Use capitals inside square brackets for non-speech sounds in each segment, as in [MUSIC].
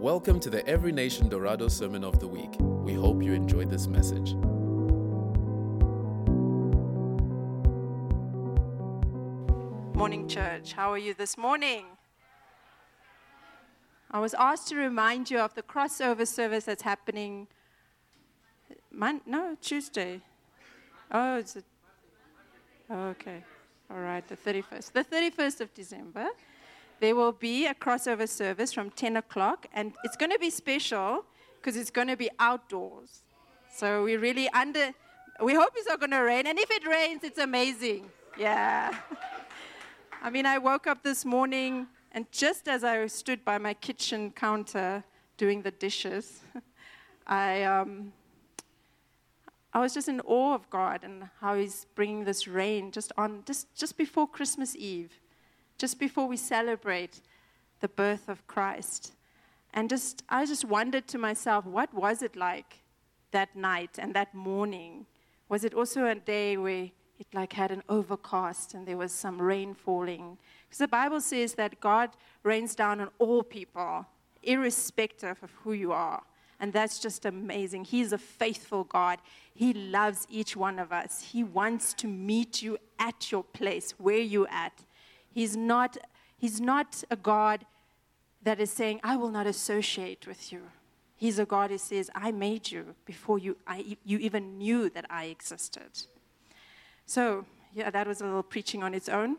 Welcome to the Every Nation Dorado Sermon of the Week. We hope you enjoyed this message. Morning, church. How are you this morning? I was asked to remind you of the crossover service that's happening. Mon- no, Tuesday. Oh, it's a, oh, okay. All right, the 31st. The 31st of December. There will be a crossover service from 10 o'clock, and it's going to be special because it's going to be outdoors. So we really under, we hope it's not going to rain, and if it rains, it's amazing. Yeah. [LAUGHS] I mean, I woke up this morning, and just as I stood by my kitchen counter doing the dishes, [LAUGHS] I, um, I was just in awe of God and how He's bringing this rain just on just, just before Christmas Eve, just before we celebrate the birth of Christ. And just I just wondered to myself, what was it like that night and that morning? Was it also a day where it like had an overcast and there was some rain falling? Because the Bible says that God rains down on all people, irrespective of who you are. And that's just amazing. He's a faithful God. He loves each one of us. He wants to meet you at your place, where you're at. He's not, he's not a God that is saying, I will not associate with you. He's a God who says, I made you before you, I, you even knew that I existed. So, yeah, that was a little preaching on its own.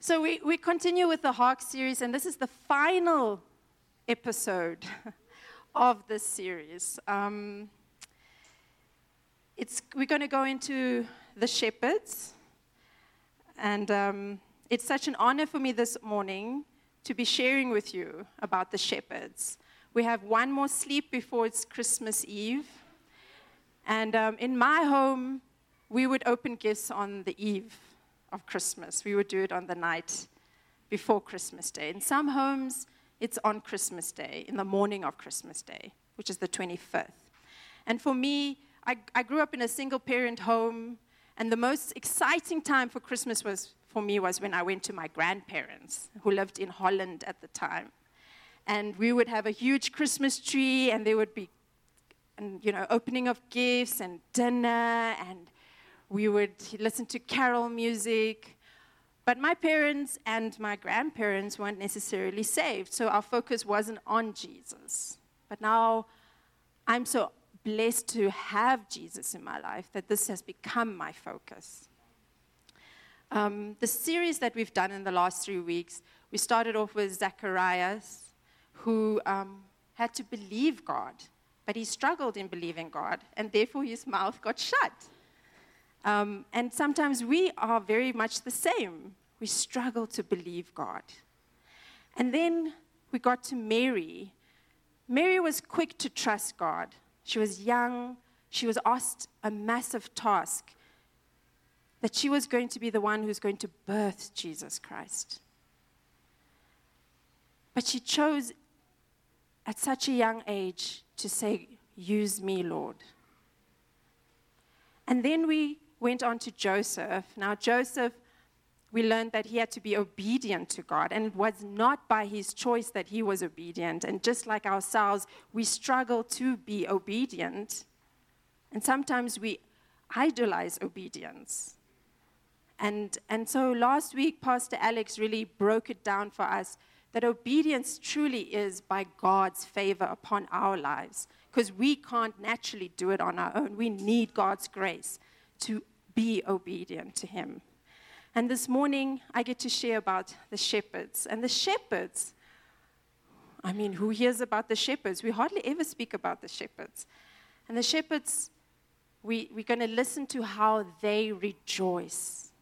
So, we, we continue with the Hark series, and this is the final episode [LAUGHS] of this series. Um, it's, we're going to go into the shepherds, and um, it's such an honor for me this morning to be sharing with you about the shepherds. We have one more sleep before it's Christmas Eve, and um, in my home, we would open gifts on the eve of Christmas. We would do it on the night before Christmas Day. In some homes, it's on Christmas Day, in the morning of Christmas Day, which is the 25th. And for me, I, I grew up in a single parent home, and the most exciting time for Christmas was for me was when I went to my grandparents, who lived in Holland at the time. And we would have a huge Christmas tree, and there would be, and, you know, opening of gifts and dinner, and we would listen to carol music. But my parents and my grandparents weren't necessarily saved, so our focus wasn't on Jesus. But now I'm so blessed to have Jesus in my life that this has become my focus. Um, the series that we've done in the last three weeks, we started off with Zacharias, who um, had to believe God, but he struggled in believing God, and therefore his mouth got shut. Um, and sometimes we are very much the same. We struggle to believe God. And then we got to Mary. Mary was quick to trust God. She was young. She was asked a massive task that she was going to be the one who's going to birth Jesus Christ. But she chose at such a young age to say, Use me, Lord. And then we went on to Joseph. Now, Joseph, we learned that he had to be obedient to God, and it was not by his choice that he was obedient. And just like ourselves, we struggle to be obedient. And sometimes we idolize obedience. And, and so last week, Pastor Alex really broke it down for us that obedience truly is by God's favor upon our lives because we can't naturally do it on our own. We need God's grace to be obedient to Him. And this morning, I get to share about the shepherds. And the shepherds, I mean, who hears about the shepherds? We hardly ever speak about the shepherds. And the shepherds, we, we're going to listen to how they rejoice.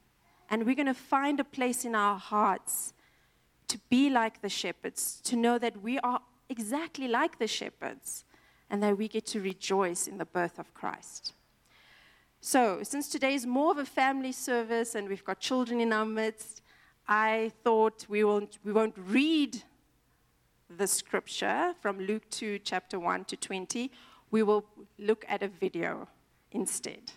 And we're going to find a place in our hearts to be like the shepherds, to know that we are exactly like the shepherds, and that we get to rejoice in the birth of Christ. So, since today is more of a family service and we've got children in our midst, I thought we won't, we won't read the scripture from Luke 2, chapter 1 to 20. We will look at a video instead.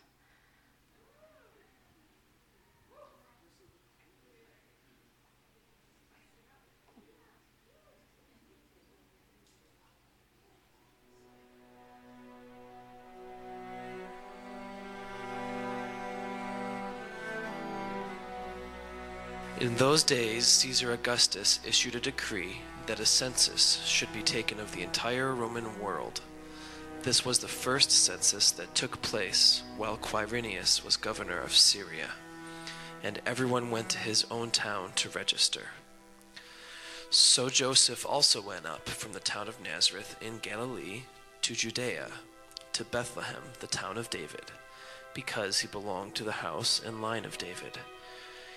In those days, Caesar Augustus issued a decree that a census should be taken of the entire Roman world. This was the first census that took place while Quirinius was governor of Syria, and everyone went to his own town to register. So Joseph also went up from the town of Nazareth in Galilee to Judea, to Bethlehem, the town of David, because he belonged to the house and line of David.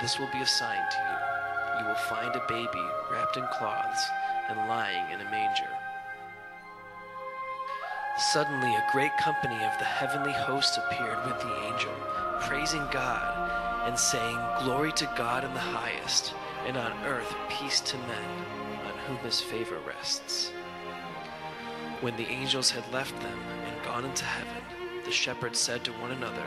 This will be a sign to you. You will find a baby wrapped in cloths and lying in a manger. Suddenly, a great company of the heavenly hosts appeared with the angel, praising God and saying, Glory to God in the highest, and on earth peace to men on whom his favor rests. When the angels had left them and gone into heaven, the shepherds said to one another,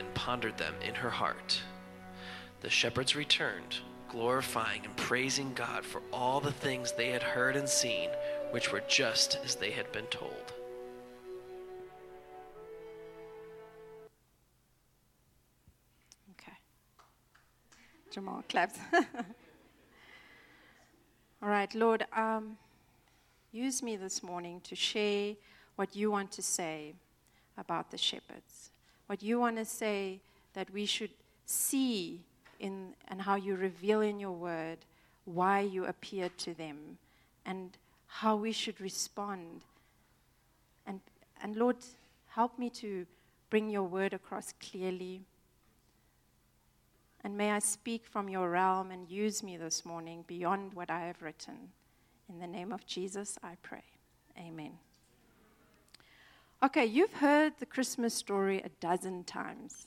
and pondered them in her heart. The shepherds returned, glorifying and praising God for all the things they had heard and seen, which were just as they had been told. Okay. Jamal claps. [LAUGHS] All right, Lord, um, use me this morning to share what you want to say about the shepherds, what you want to say that we should see in and how you reveal in your word why you appeared to them and how we should respond. And, and Lord, help me to bring your word across clearly. And may I speak from your realm and use me this morning beyond what I have written. In the name of Jesus, I pray. Amen. Okay, you've heard the Christmas story a dozen times.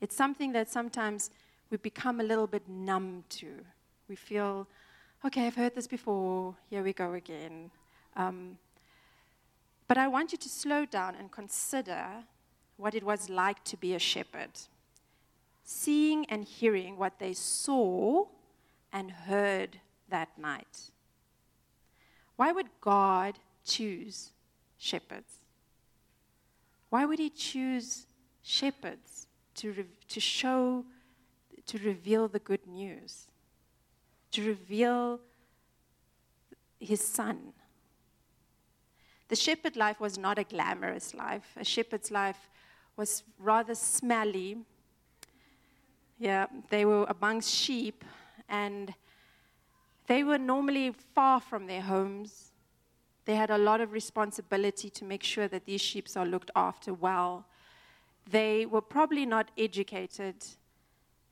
It's something that sometimes we become a little bit numb to. We feel, okay, I've heard this before, here we go again. Um, but I want you to slow down and consider what it was like to be a shepherd, seeing and hearing what they saw and heard that night. Why would God choose shepherds? Why would He choose shepherds to, re- to show, to reveal the good news, to reveal His Son? The shepherd life was not a glamorous life. A shepherd's life was rather smelly. Yeah, they were amongst sheep and they were normally far from their homes. They had a lot of responsibility to make sure that these sheep are looked after well. They were probably not educated.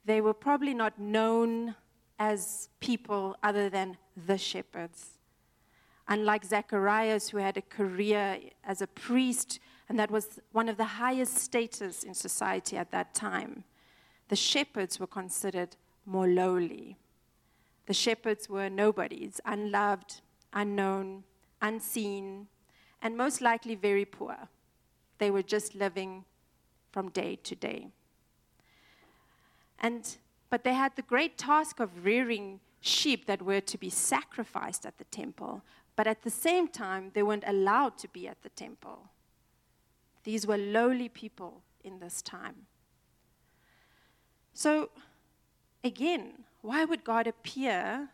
They were probably not known as people other than the shepherds. Unlike Zacharias, who had a career as a priest, and that was one of the highest status in society at that time, the shepherds were considered more lowly. The shepherds were nobodies, unloved, unknown, unseen, and most likely very poor. They were just living from day to day. And, but they had the great task of rearing sheep that were to be sacrificed at the temple, but at the same time, they weren't allowed to be at the temple. These were lowly people in this time. So, again, why would God appear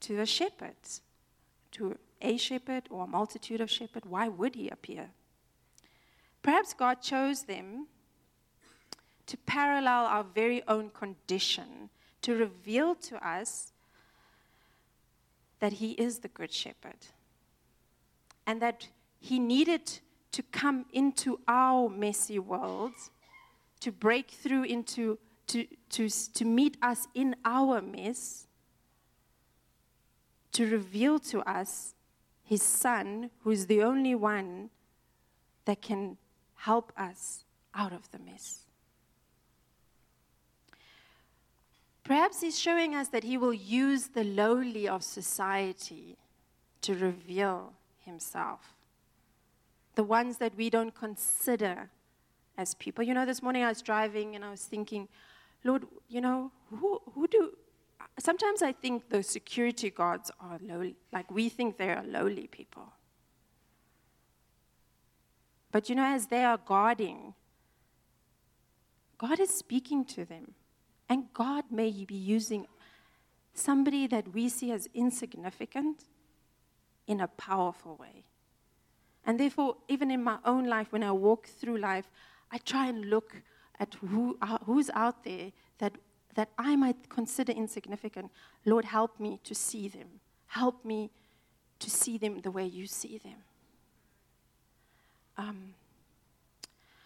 to a shepherd, to a shepherd or a multitude of shepherds? Why would he appear? Perhaps God chose them to parallel our very own condition, to reveal to us that He is the Good Shepherd and that He needed to come into our messy world, to break through into, to, to, to meet us in our mess, to reveal to us His Son, who is the only one that can help us out of the mess. Perhaps he's showing us that he will use the lowly of society to reveal himself. The ones that we don't consider as people. You know, this morning I was driving and I was thinking, Lord, you know, who, who do. Sometimes I think the security guards are lowly, like we think they are lowly people. But you know, as they are guarding, God is speaking to them. And God may be using somebody that we see as insignificant in a powerful way. And therefore, even in my own life, when I walk through life, I try and look at who, uh, who's out there that, that I might consider insignificant. Lord, help me to see them. Help me to see them the way you see them. Um,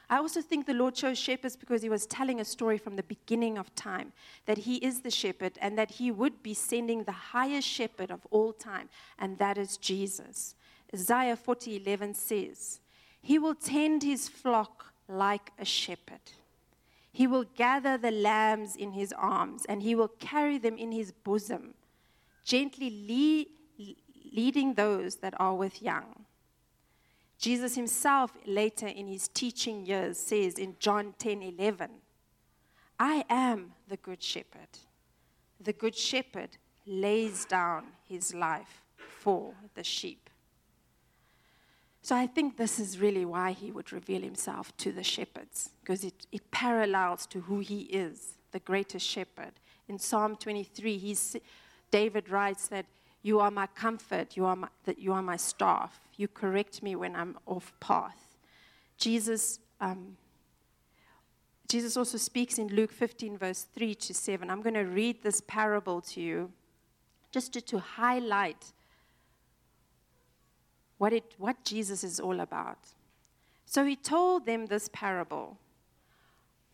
I also think the Lord chose shepherds because he was telling a story from the beginning of time that he is the shepherd and that he would be sending the highest shepherd of all time, and that is Jesus. Isaiah 40:11 says, "He will tend his flock like a shepherd. He will gather the lambs in his arms and he will carry them in his bosom, gently lead, leading those that are with young." Jesus himself, later in his teaching years, says in John 10 11, I am the good shepherd. The good shepherd lays down his life for the sheep. So I think this is really why he would reveal himself to the shepherds, because it, it parallels to who he is, the greatest shepherd. In Psalm 23, he's, David writes that you are my comfort. You are my, that you are my staff. You correct me when I'm off path. Jesus, um, Jesus also speaks in Luke 15, verse 3 to 7. I'm going to read this parable to you just to, to highlight what, it, what Jesus is all about. So he told them this parable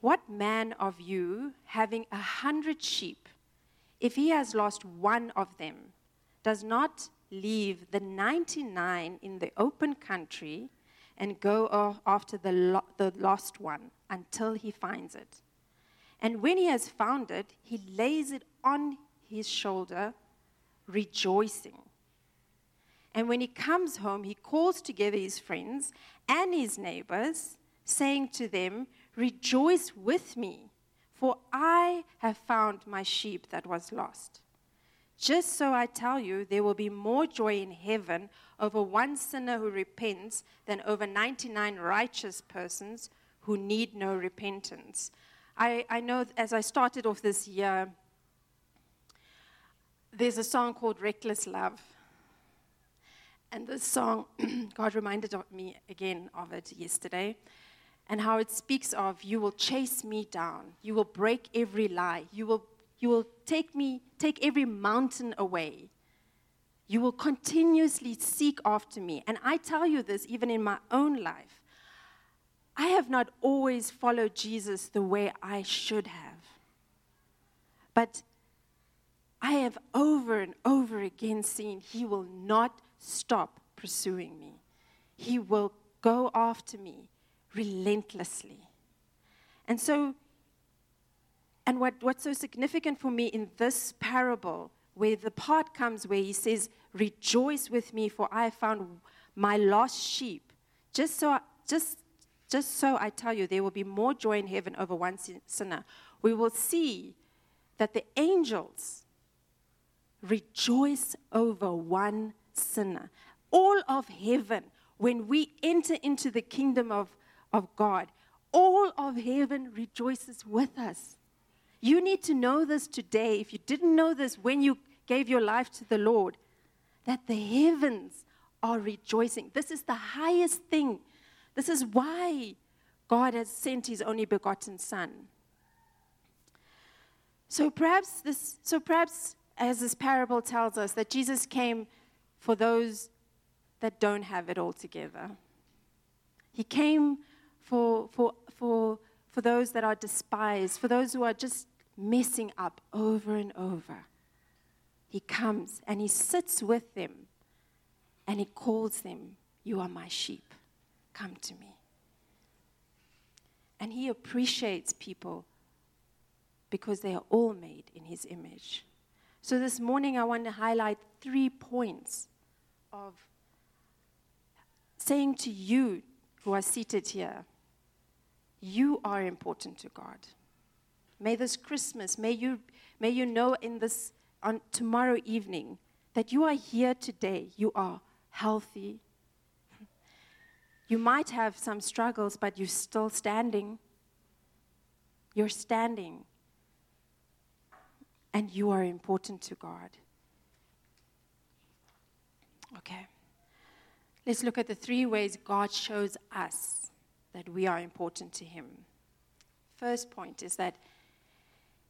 What man of you, having a hundred sheep, if he has lost one of them, does not leave the 99 in the open country and go after the, lo- the lost one until he finds it. And when he has found it, he lays it on his shoulder, rejoicing. And when he comes home, he calls together his friends and his neighbors, saying to them, Rejoice with me, for I have found my sheep that was lost. Just so I tell you, there will be more joy in heaven over one sinner who repents than over 99 righteous persons who need no repentance. I, I know as I started off this year, there's a song called Reckless Love. And this song, [CLEARS THROAT] God reminded me again of it yesterday, and how it speaks of you will chase me down, you will break every lie, you will you will take me, take every mountain away. You will continuously seek after me. And I tell you this even in my own life. I have not always followed Jesus the way I should have. But I have over and over again seen He will not stop pursuing me. He will go after me relentlessly. And so and what, what's so significant for me in this parable, where the part comes where he says, Rejoice with me, for I have found my lost sheep. Just so, just, just so I tell you, there will be more joy in heaven over one sinner. We will see that the angels rejoice over one sinner. All of heaven, when we enter into the kingdom of, of God, all of heaven rejoices with us. You need to know this today. If you didn't know this when you gave your life to the Lord, that the heavens are rejoicing. This is the highest thing. This is why God has sent his only begotten Son. So perhaps this so perhaps as this parable tells us that Jesus came for those that don't have it all together. He came for, for, for, for those that are despised, for those who are just messing up over and over. He comes and he sits with them and he calls them, You are my sheep. Come to me. And he appreciates people because they are all made in his image. So this morning, I want to highlight three points of saying to you who are seated here, you are important to God. May this Christmas, may you, may you know in this on tomorrow evening that you are here today. You are healthy. You might have some struggles, but you're still standing. You're standing. And you are important to God. Okay. Let's look at the three ways God shows us that we are important to Him. First point is that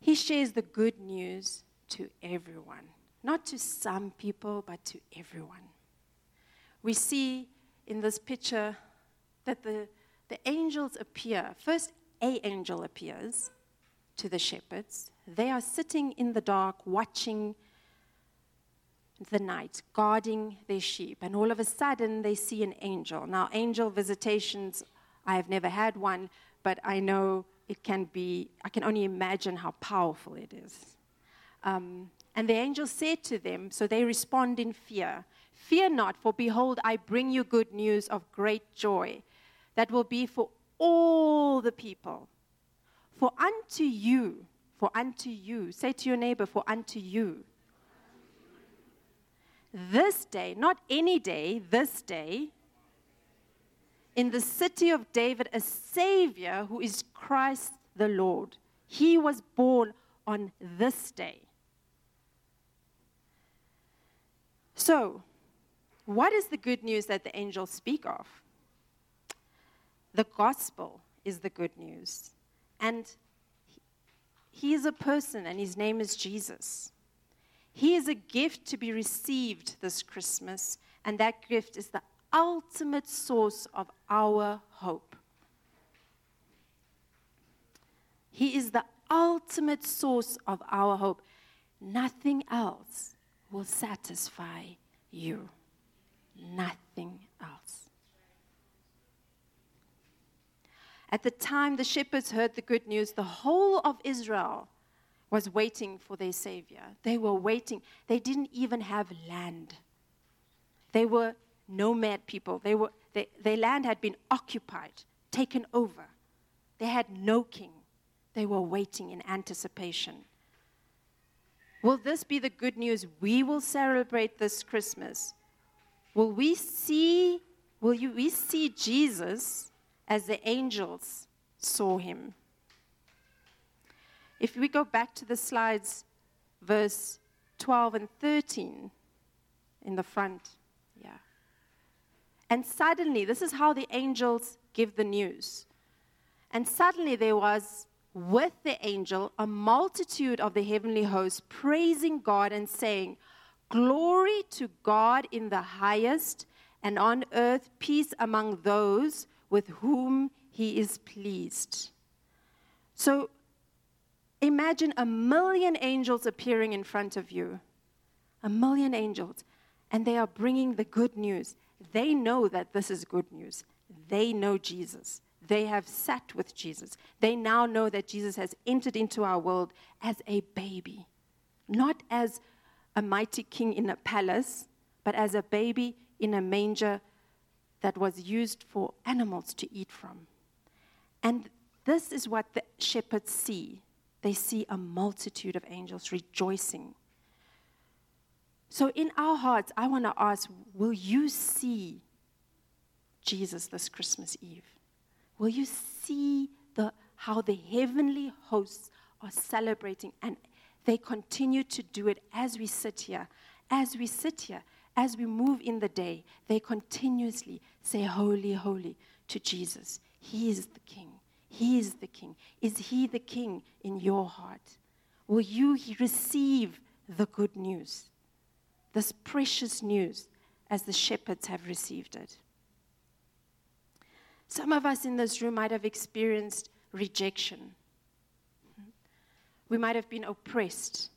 He shares the good news to everyone, not to some people, but to everyone. We see in this picture that the, the angels appear. First, a angel appears to the shepherds. They are sitting in the dark, watching the night, guarding their sheep. And all of a sudden, they see an angel. Now, angel visitations, I have never had one, but I know it can be, I can only imagine how powerful it is. Um, and the angel said to them, so they respond in fear Fear not, for behold, I bring you good news of great joy that will be for all the people. For unto you, for unto you, say to your neighbor, for unto you. This day, not any day, this day, in the city of David, a Savior who is Christ the Lord. He was born on this day. So, what is the good news that the angels speak of? The gospel is the good news. And he is a person, and his name is Jesus. He is a gift to be received this Christmas, and that gift is the ultimate source of our hope. He is the ultimate source of our hope. Nothing else will satisfy you. Nothing else. At the time the shepherds heard the good news, the whole of Israel was waiting for their Savior. They were waiting. They didn't even have land. They were nomad people. They were, they, their land had been occupied, taken over. They had no king. They were waiting in anticipation. Will this be the good news we will celebrate this Christmas? Will we see, will you, we see Jesus as the angels saw him? If we go back to the slides, verse 12 and 13 in the front. Yeah. And suddenly, this is how the angels give the news. And suddenly there was with the angel a multitude of the heavenly hosts praising God and saying, Glory to God in the highest, and on earth peace among those with whom he is pleased. So imagine a million angels appearing in front of you. A million angels. And they are bringing the good news. They know that this is good news. They know Jesus. They have sat with Jesus. They now know that Jesus has entered into our world as a baby, not as a mighty king in a palace, but as a baby in a manger that was used for animals to eat from. And this is what the shepherds see they see a multitude of angels rejoicing. So, in our hearts, I want to ask will you see Jesus this Christmas Eve? Will you see the, how the heavenly hosts are celebrating and they continue to do it as we sit here? As we sit here, as we move in the day, they continuously say, Holy, holy to Jesus. He is the King. He is the King. Is He the King in your heart? Will you receive the good news, this precious news, as the shepherds have received it? Some of us in this room might have experienced rejection. We might have been oppressed.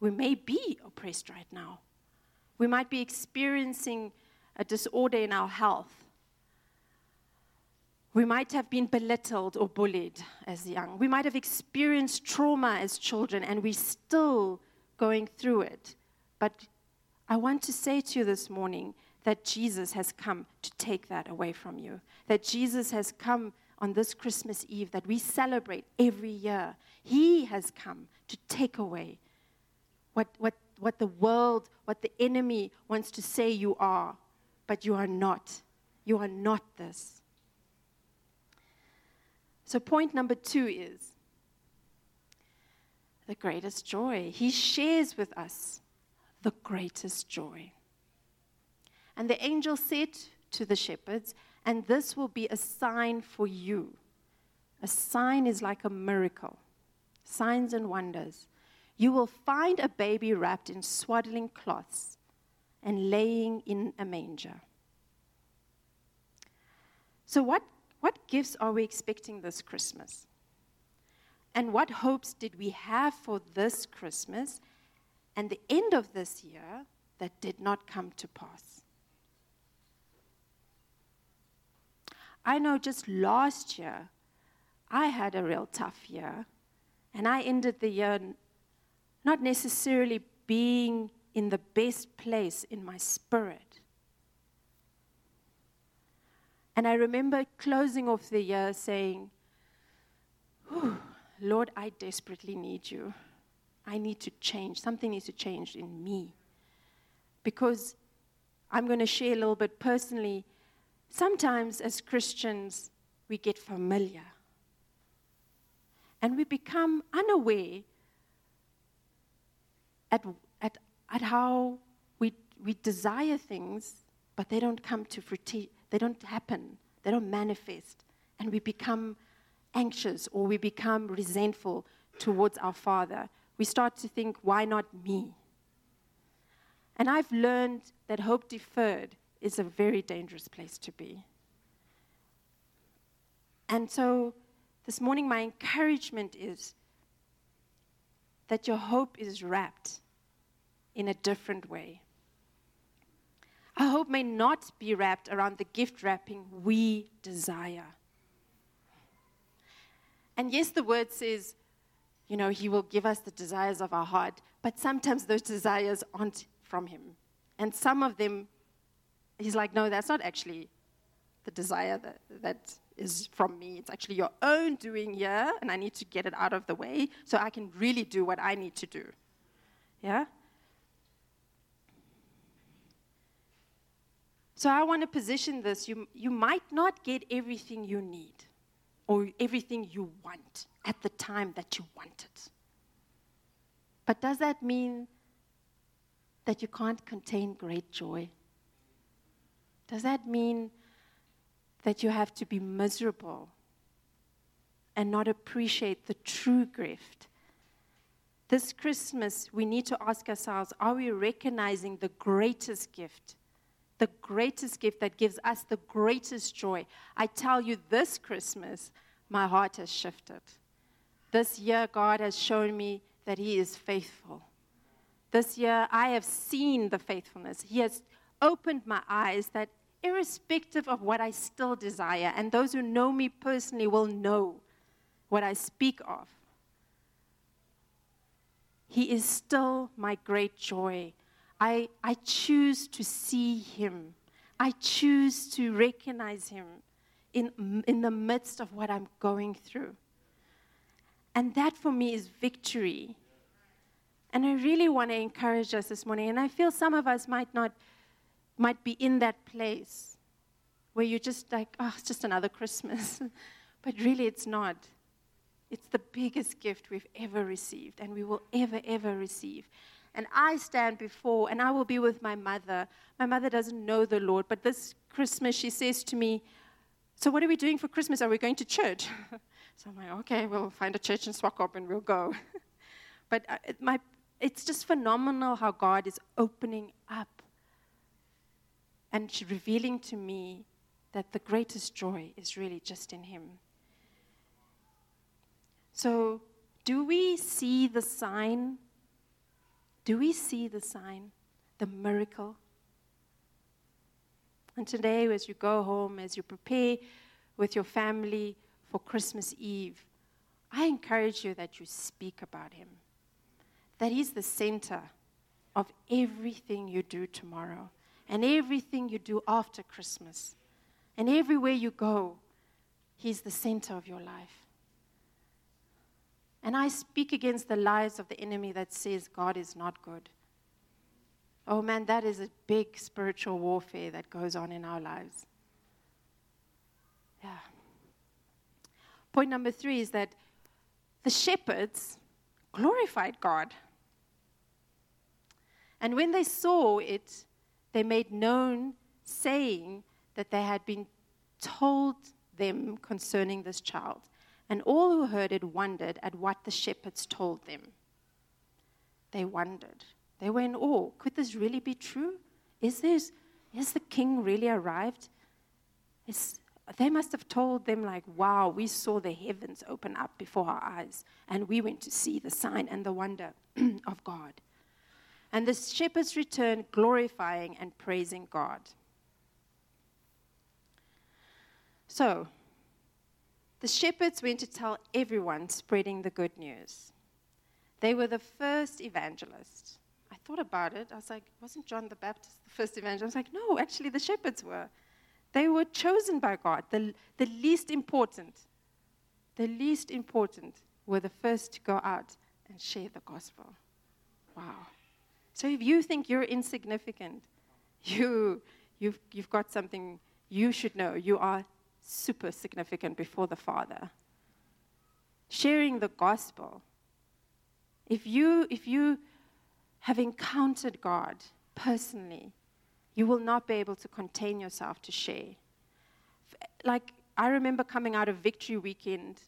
We may be oppressed right now. We might be experiencing a disorder in our health. We might have been belittled or bullied as young. We might have experienced trauma as children, and we're still going through it. But I want to say to you this morning that Jesus has come to take that away from you. That Jesus has come on this Christmas Eve that we celebrate every year. He has come to take away what, what, what the world, what the enemy wants to say you are, but you are not. You are not this. So, point number two is the greatest joy. He shares with us the greatest joy. And the angel said to the shepherds, And this will be a sign for you. A sign is like a miracle, signs and wonders. You will find a baby wrapped in swaddling cloths and laying in a manger. So, what, what gifts are we expecting this Christmas? And what hopes did we have for this Christmas and the end of this year that did not come to pass? I know just last year, I had a real tough year. And I ended the year not necessarily being in the best place in my spirit. And I remember closing off the year saying, Lord, I desperately need you. I need to change. Something needs to change in me. Because I'm going to share a little bit personally Sometimes, as Christians, we get familiar and we become unaware at, at, at how we, we desire things, but they don't come to fruition, they don't happen, they don't manifest, and we become anxious or we become resentful towards our Father. We start to think, why not me? And I've learned that hope deferred is a very dangerous place to be. And so this morning, my encouragement is that your hope is wrapped in a different way. Our hope may not be wrapped around the gift wrapping we desire. And yes, the word says, you know, He will give us the desires of our heart, but sometimes those desires aren't from Him. And some of them he's like, no, that's not actually the desire that, that is from me. It's actually your own doing here, and I need to get it out of the way so I can really do what I need to do. Yeah? So I want to position this. You, you might not get everything you need or everything you want at the time that you want it. But does that mean that you can't contain great joy? Does that mean that you have to be miserable and not appreciate the true gift? This Christmas, we need to ask ourselves are we recognizing the greatest gift? The greatest gift that gives us the greatest joy. I tell you, this Christmas, my heart has shifted. This year, God has shown me that He is faithful. This year, I have seen the faithfulness. He has opened my eyes that irrespective of what I still desire, and those who know me personally will know what I speak of. He is still my great joy. I, I choose to see him. I choose to recognize him in, in the midst of what I'm going through. And that for me is victory. And I really want to encourage us this morning. And I feel some of us might not, might be in that place where you're just like, oh, it's just another Christmas. [LAUGHS] but really, it's not. It's the biggest gift we've ever received and we will ever, ever receive. And I stand before, and I will be with my mother. My mother doesn't know the Lord, but this Christmas she says to me, So, what are we doing for Christmas? Are we going to church? [LAUGHS] so I'm like, Okay, we'll find a church in Swakop and we'll go. [LAUGHS] but uh, my, it's just phenomenal how God is opening up and revealing to me that the greatest joy is really just in Him. So, do we see the sign? Do we see the sign, the miracle? And today, as you go home, as you prepare with your family for Christmas Eve, I encourage you that you speak about Him. That He's the center of everything you do tomorrow and everything you do after Christmas. And everywhere you go, He's the center of your life. And I speak against the lies of the enemy that says God is not good. Oh man, that is a big spiritual warfare that goes on in our lives. Yeah. Point number three is that the shepherds glorified God. And when they saw it, they made known, saying that they had been told them concerning this child. And all who heard it wondered at what the shepherds told them. They wondered. They were in awe. Could this really be true? Is this is the king really arrived? They must have told them, like, wow, we saw the heavens open up before our eyes, and we went to see the sign and the wonder [CLEARS THROAT] of God. And the shepherds returned, glorifying and praising God. So, the shepherds went to tell everyone, spreading the good news. They were the first evangelists. I thought about it. I was like, wasn't John the Baptist the first evangelist? I was like, no, actually, the shepherds were. They were chosen by God, the, the least important. The least important were the first to go out and share the gospel. Wow. So if you think you're insignificant, you, you've, you've got something you should know. You are super significant before the Father. Sharing the gospel. If you, if you have encountered God personally, you will not be able to contain yourself to share. Like, I remember coming out of Victory Weekend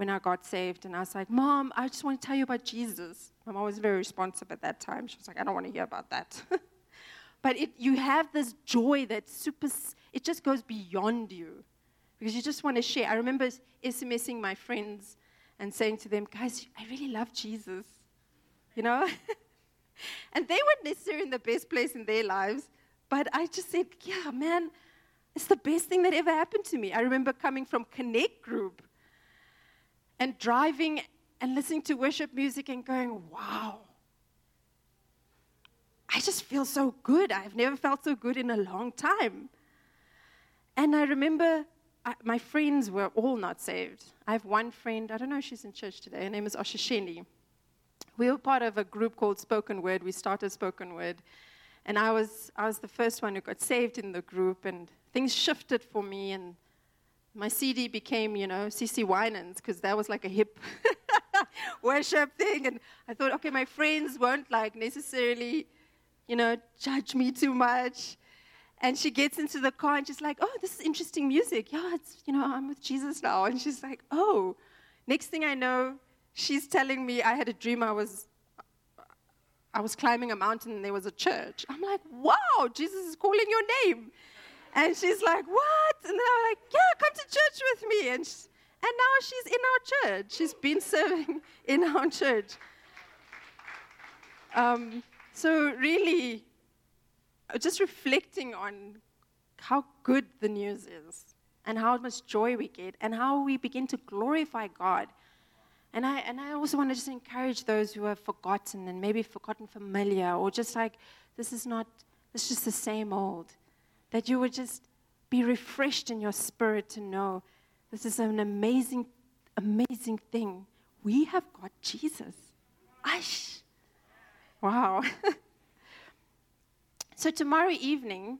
when I got saved, and I was like, Mom, I just want to tell you about Jesus. My mom was very responsive at that time. She was like, I don't want to hear about that. [LAUGHS] but it, you have this joy that super, it just goes beyond you because you just want to share. I remember SMSing my friends and saying to them, guys, I really love Jesus, you know? [LAUGHS] and they weren't necessarily in the best place in their lives, but I just said, yeah, man, it's the best thing that ever happened to me. I remember coming from Connect Group and driving and listening to worship music and going, wow. I just feel so good. I've never felt so good in a long time. And I remember I, my friends were all not saved. I have one friend, I don't know if she's in church today, her name is Oshisheni. We were part of a group called Spoken Word. We started Spoken Word. And I was, I was the first one who got saved in the group, and things shifted for me. And my CD became, you know, CeCe Winans, because that was like a hip [LAUGHS] worship thing. And I thought, okay, my friends won't like necessarily, you know, judge me too much. And she gets into the car and she's like, oh, this is interesting music. Yeah, it's, you know, I'm with Jesus now. And she's like, oh. Next thing I know, she's telling me I had a dream I was I was climbing a mountain and there was a church. I'm like, wow, Jesus is calling your name. And she's like, what? And I'm like, yeah, come to church with me. And, and now she's in our church. She's been [LAUGHS] serving in our church. Um, so really, just reflecting on how good the news is and how much joy we get and how we begin to glorify God. And I, and I also want to just encourage those who have forgotten and maybe forgotten familiar or just like, this is not, it's just the same old. That you would just be refreshed in your spirit to know this is an amazing, amazing thing. We have got Jesus. Ash. Wow. [LAUGHS] so, tomorrow evening,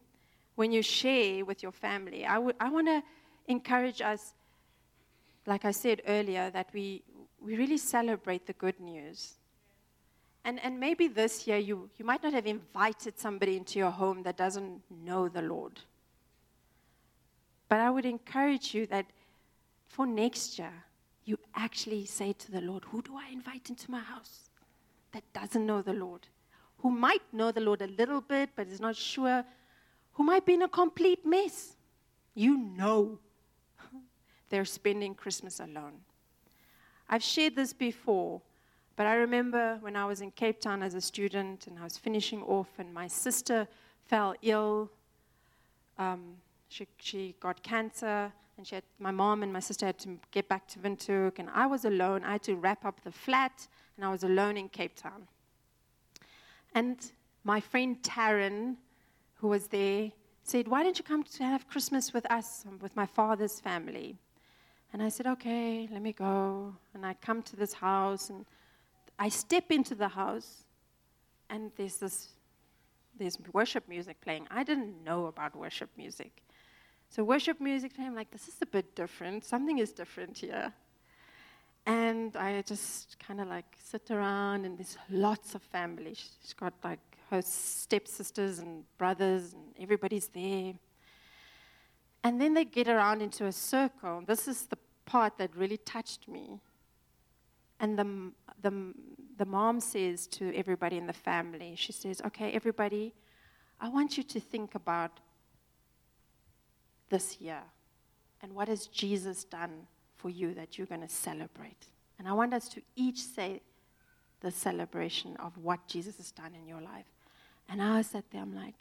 when you share with your family, I, would, I want to encourage us, like I said earlier, that we, we really celebrate the good news. And, and maybe this year you, you might not have invited somebody into your home that doesn't know the Lord. But I would encourage you that for next year, you actually say to the Lord, Who do I invite into my house that doesn't know the Lord? Who might know the Lord a little bit, but is not sure? Who might be in a complete mess? You know [LAUGHS] they're spending Christmas alone. I've shared this before, but I remember when I was in Cape Town as a student and I was finishing off, and my sister fell ill. Um, she, she got cancer, and she had, my mom and my sister had to get back to Windhoek, and I was alone. I had to wrap up the flat, and I was alone in Cape Town. And my friend Taryn, who was there, said, Why don't you come to have Christmas with us, um, with my father's family? And I said, Okay, let me go. And I come to this house, and I step into the house, and there's this there's worship music playing. I didn't know about worship music. So worship music, I'm like, this is a bit different. Something is different here. And I just kind of like sit around, and there's lots of family. She's got like her stepsisters and brothers, and everybody's there. And then they get around into a circle. This is the part that really touched me. And the, the, the mom says to everybody in the family, she says, Okay, everybody, I want you to think about this year? And what has Jesus done for you that you're going to celebrate? And I want us to each say the celebration of what Jesus has done in your life. And I sat there, I'm like,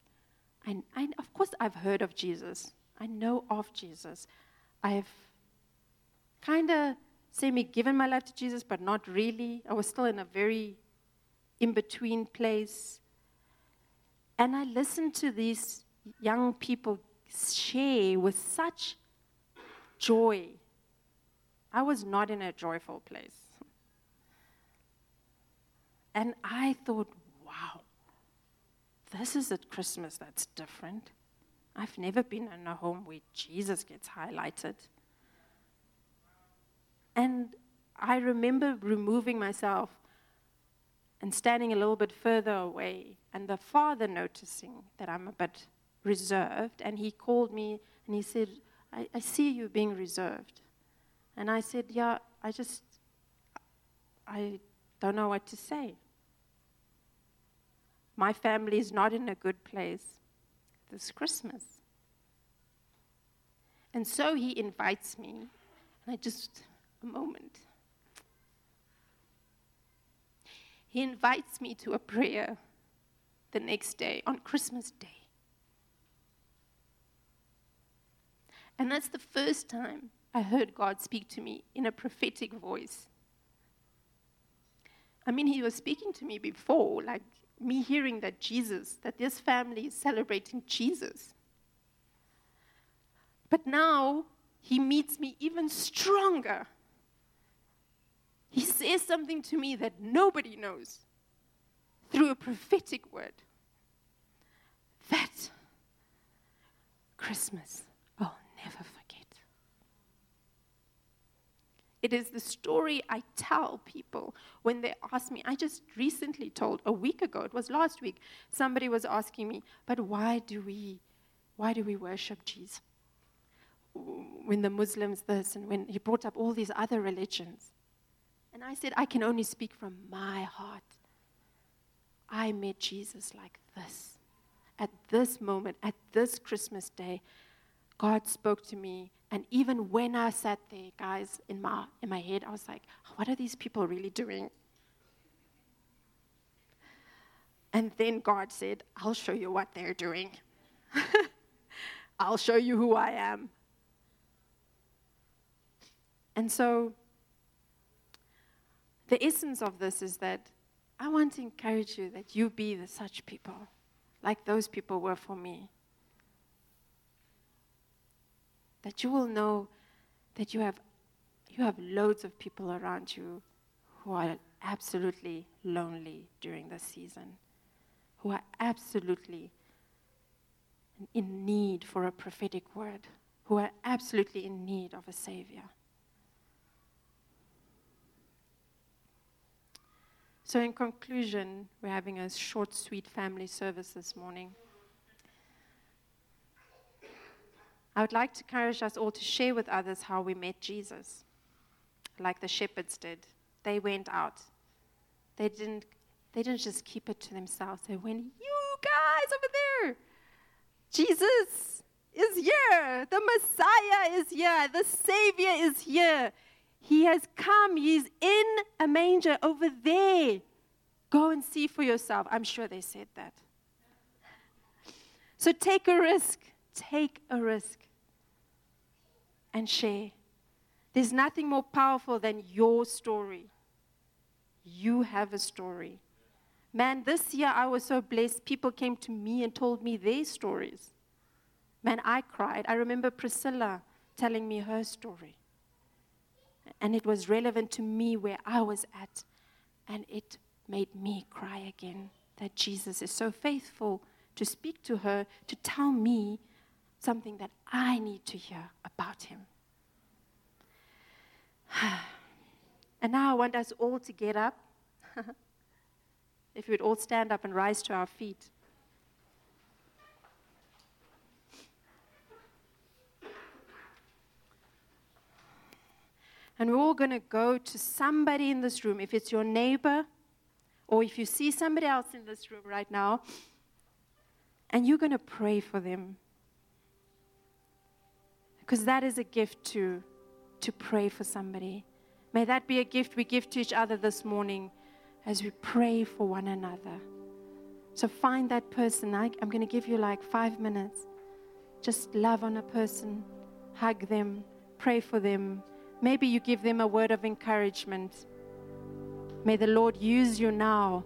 I, I, of course, I've heard of Jesus. I know of Jesus. I've kind of semi given my life to Jesus, but not really. I was still in a very in between place. And I listened to these young people share with such joy. I was not in a joyful place. And I thought, wow, this is a Christmas that's different. I've never been in a home where Jesus gets highlighted. And I remember removing myself and standing a little bit further away, and the father noticing that I'm a bit reserved. And he called me and he said, I, I see you being reserved. And I said, Yeah, I just, I don't know what to say. My family is not in a good place this Christmas. And so he invites me, and I just, a moment. He invites me to a prayer the next day, on Christmas Day. And that's the first time I heard God speak to me in a prophetic voice. I mean, He was speaking to me before, like me hearing that Jesus, that this family is celebrating Jesus. But now He meets me even stronger. He says something to me that nobody knows through a prophetic word. That Christmas never forget. It is the story I tell people when they ask me. I just recently told a week ago, it was last week, somebody was asking me, but why do we why do we worship Jesus? When the Muslims this and when he brought up all these other religions. And I said, I can only speak from my heart. I met Jesus like this. At this moment, at this Christmas day, God spoke to me. And even when I sat there, guys, in my, in my head, I was like, what are these people really doing? And then God said, I'll show you what they're doing. [LAUGHS] I'll show you who I am. And so, the essence of this is that I want to encourage you that you be the such people, like those people were for me that you will know that you have, you have loads of people around you who are absolutely lonely during this season, who are absolutely in need for a prophetic word, who are absolutely in need of a Savior. So, in conclusion, we're having a short, sweet family service this morning. I would like to encourage us all to share with others how we met Jesus, like the shepherds did. They went out. They didn't, they didn't just keep it to themselves. They went, You guys over there, Jesus is here. The Messiah is here. The Savior is here. He has come. He's in a manger over there. Go and see for yourself. I'm sure they said that. So take a risk. Take a risk and share. There's nothing more powerful than your story. You have a story. Man, this year I was so blessed. People came to me and told me their stories. Man, I cried. I remember Priscilla telling me her story. And it was relevant to me where I was at. And it made me cry again that Jesus is so faithful to speak to her, to tell me something that I need to hear about him. [SIGHS] and now I want us all to get up. [LAUGHS] if we would all stand up and rise to our feet. And we're all going to go to somebody in this room. If it's your neighbor, or if you see somebody else in this room right now, and you're going to pray for them. Because that is a gift to, to pray for somebody. May that be a gift we give to each other this morning as we pray for one another. So find that person. I, I'm going to give you like five minutes. Just love on a person, hug them, pray for them. Maybe you give them a word of encouragement. May the Lord use you now.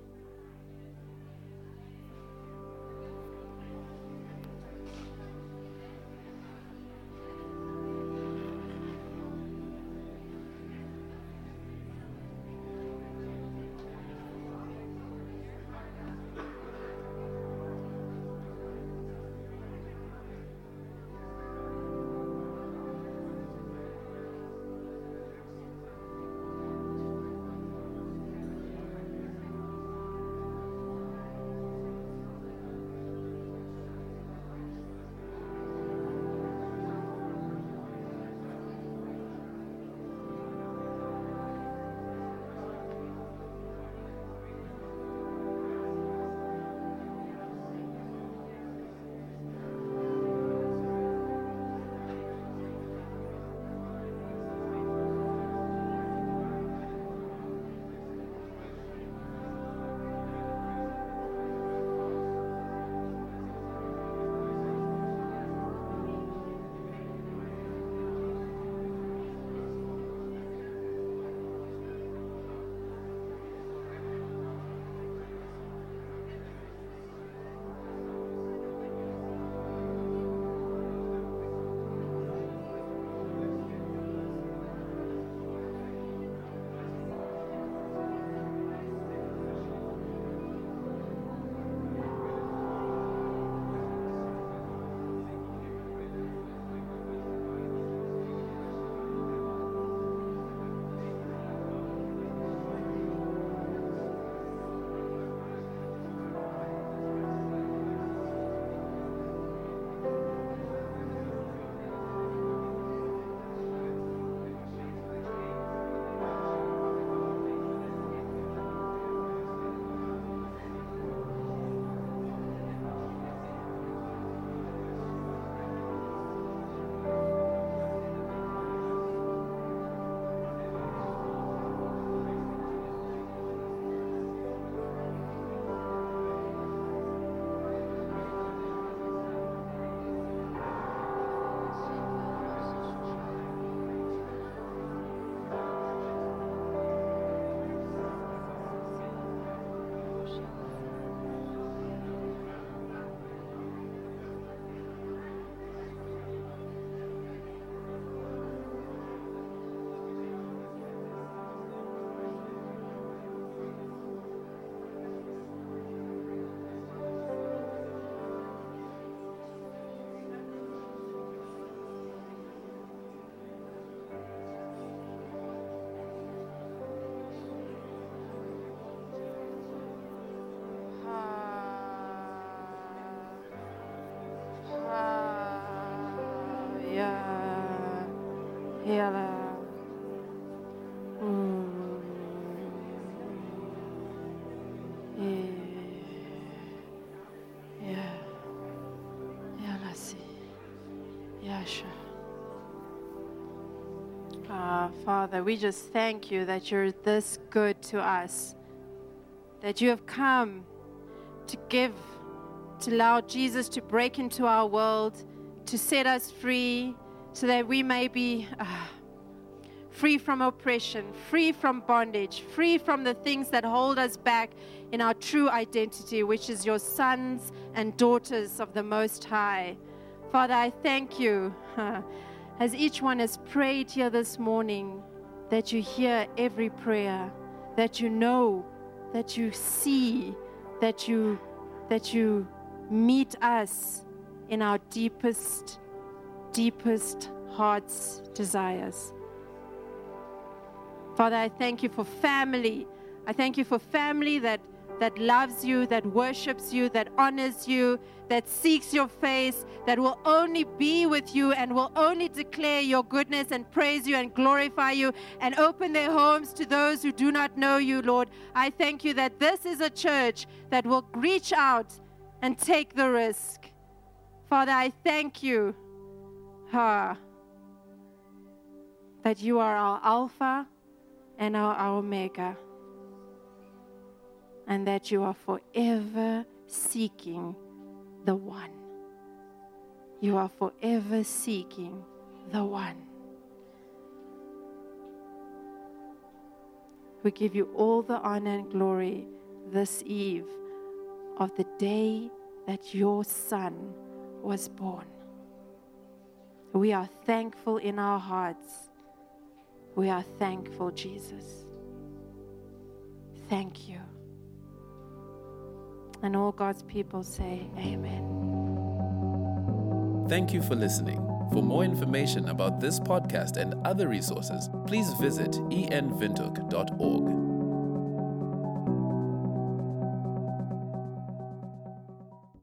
Father, we just thank you that you're this good to us, that you have come to give, to allow Jesus to break into our world, to set us free, so that we may be ah, free from oppression, free from bondage, free from the things that hold us back in our true identity, which is your sons and daughters of the Most High. Father, I thank you [LAUGHS] as each one has prayed here this morning that you hear every prayer, that you know, that you see, that you that you meet us in our deepest deepest heart's desires. Father, I thank you for family. I thank you for family that, that loves you, that worships you, that honors you, that seeks your face, that will only be with you and will only declare your goodness and praise you and glorify you and open their homes to those who do not know you, Lord. I thank you that this is a church that will reach out and take the risk. Father, I thank you ah, that you are our Alpha and our, our Omega, and that you are forever seeking the one. You are forever seeking the one. We give you all the honor and glory this eve of the day that your son was born. We are thankful in our hearts. We are thankful, Jesus. Thank you. And all God's people say, Amen. Thank you for listening. For more information about this podcast and other resources, please visit envintook.org.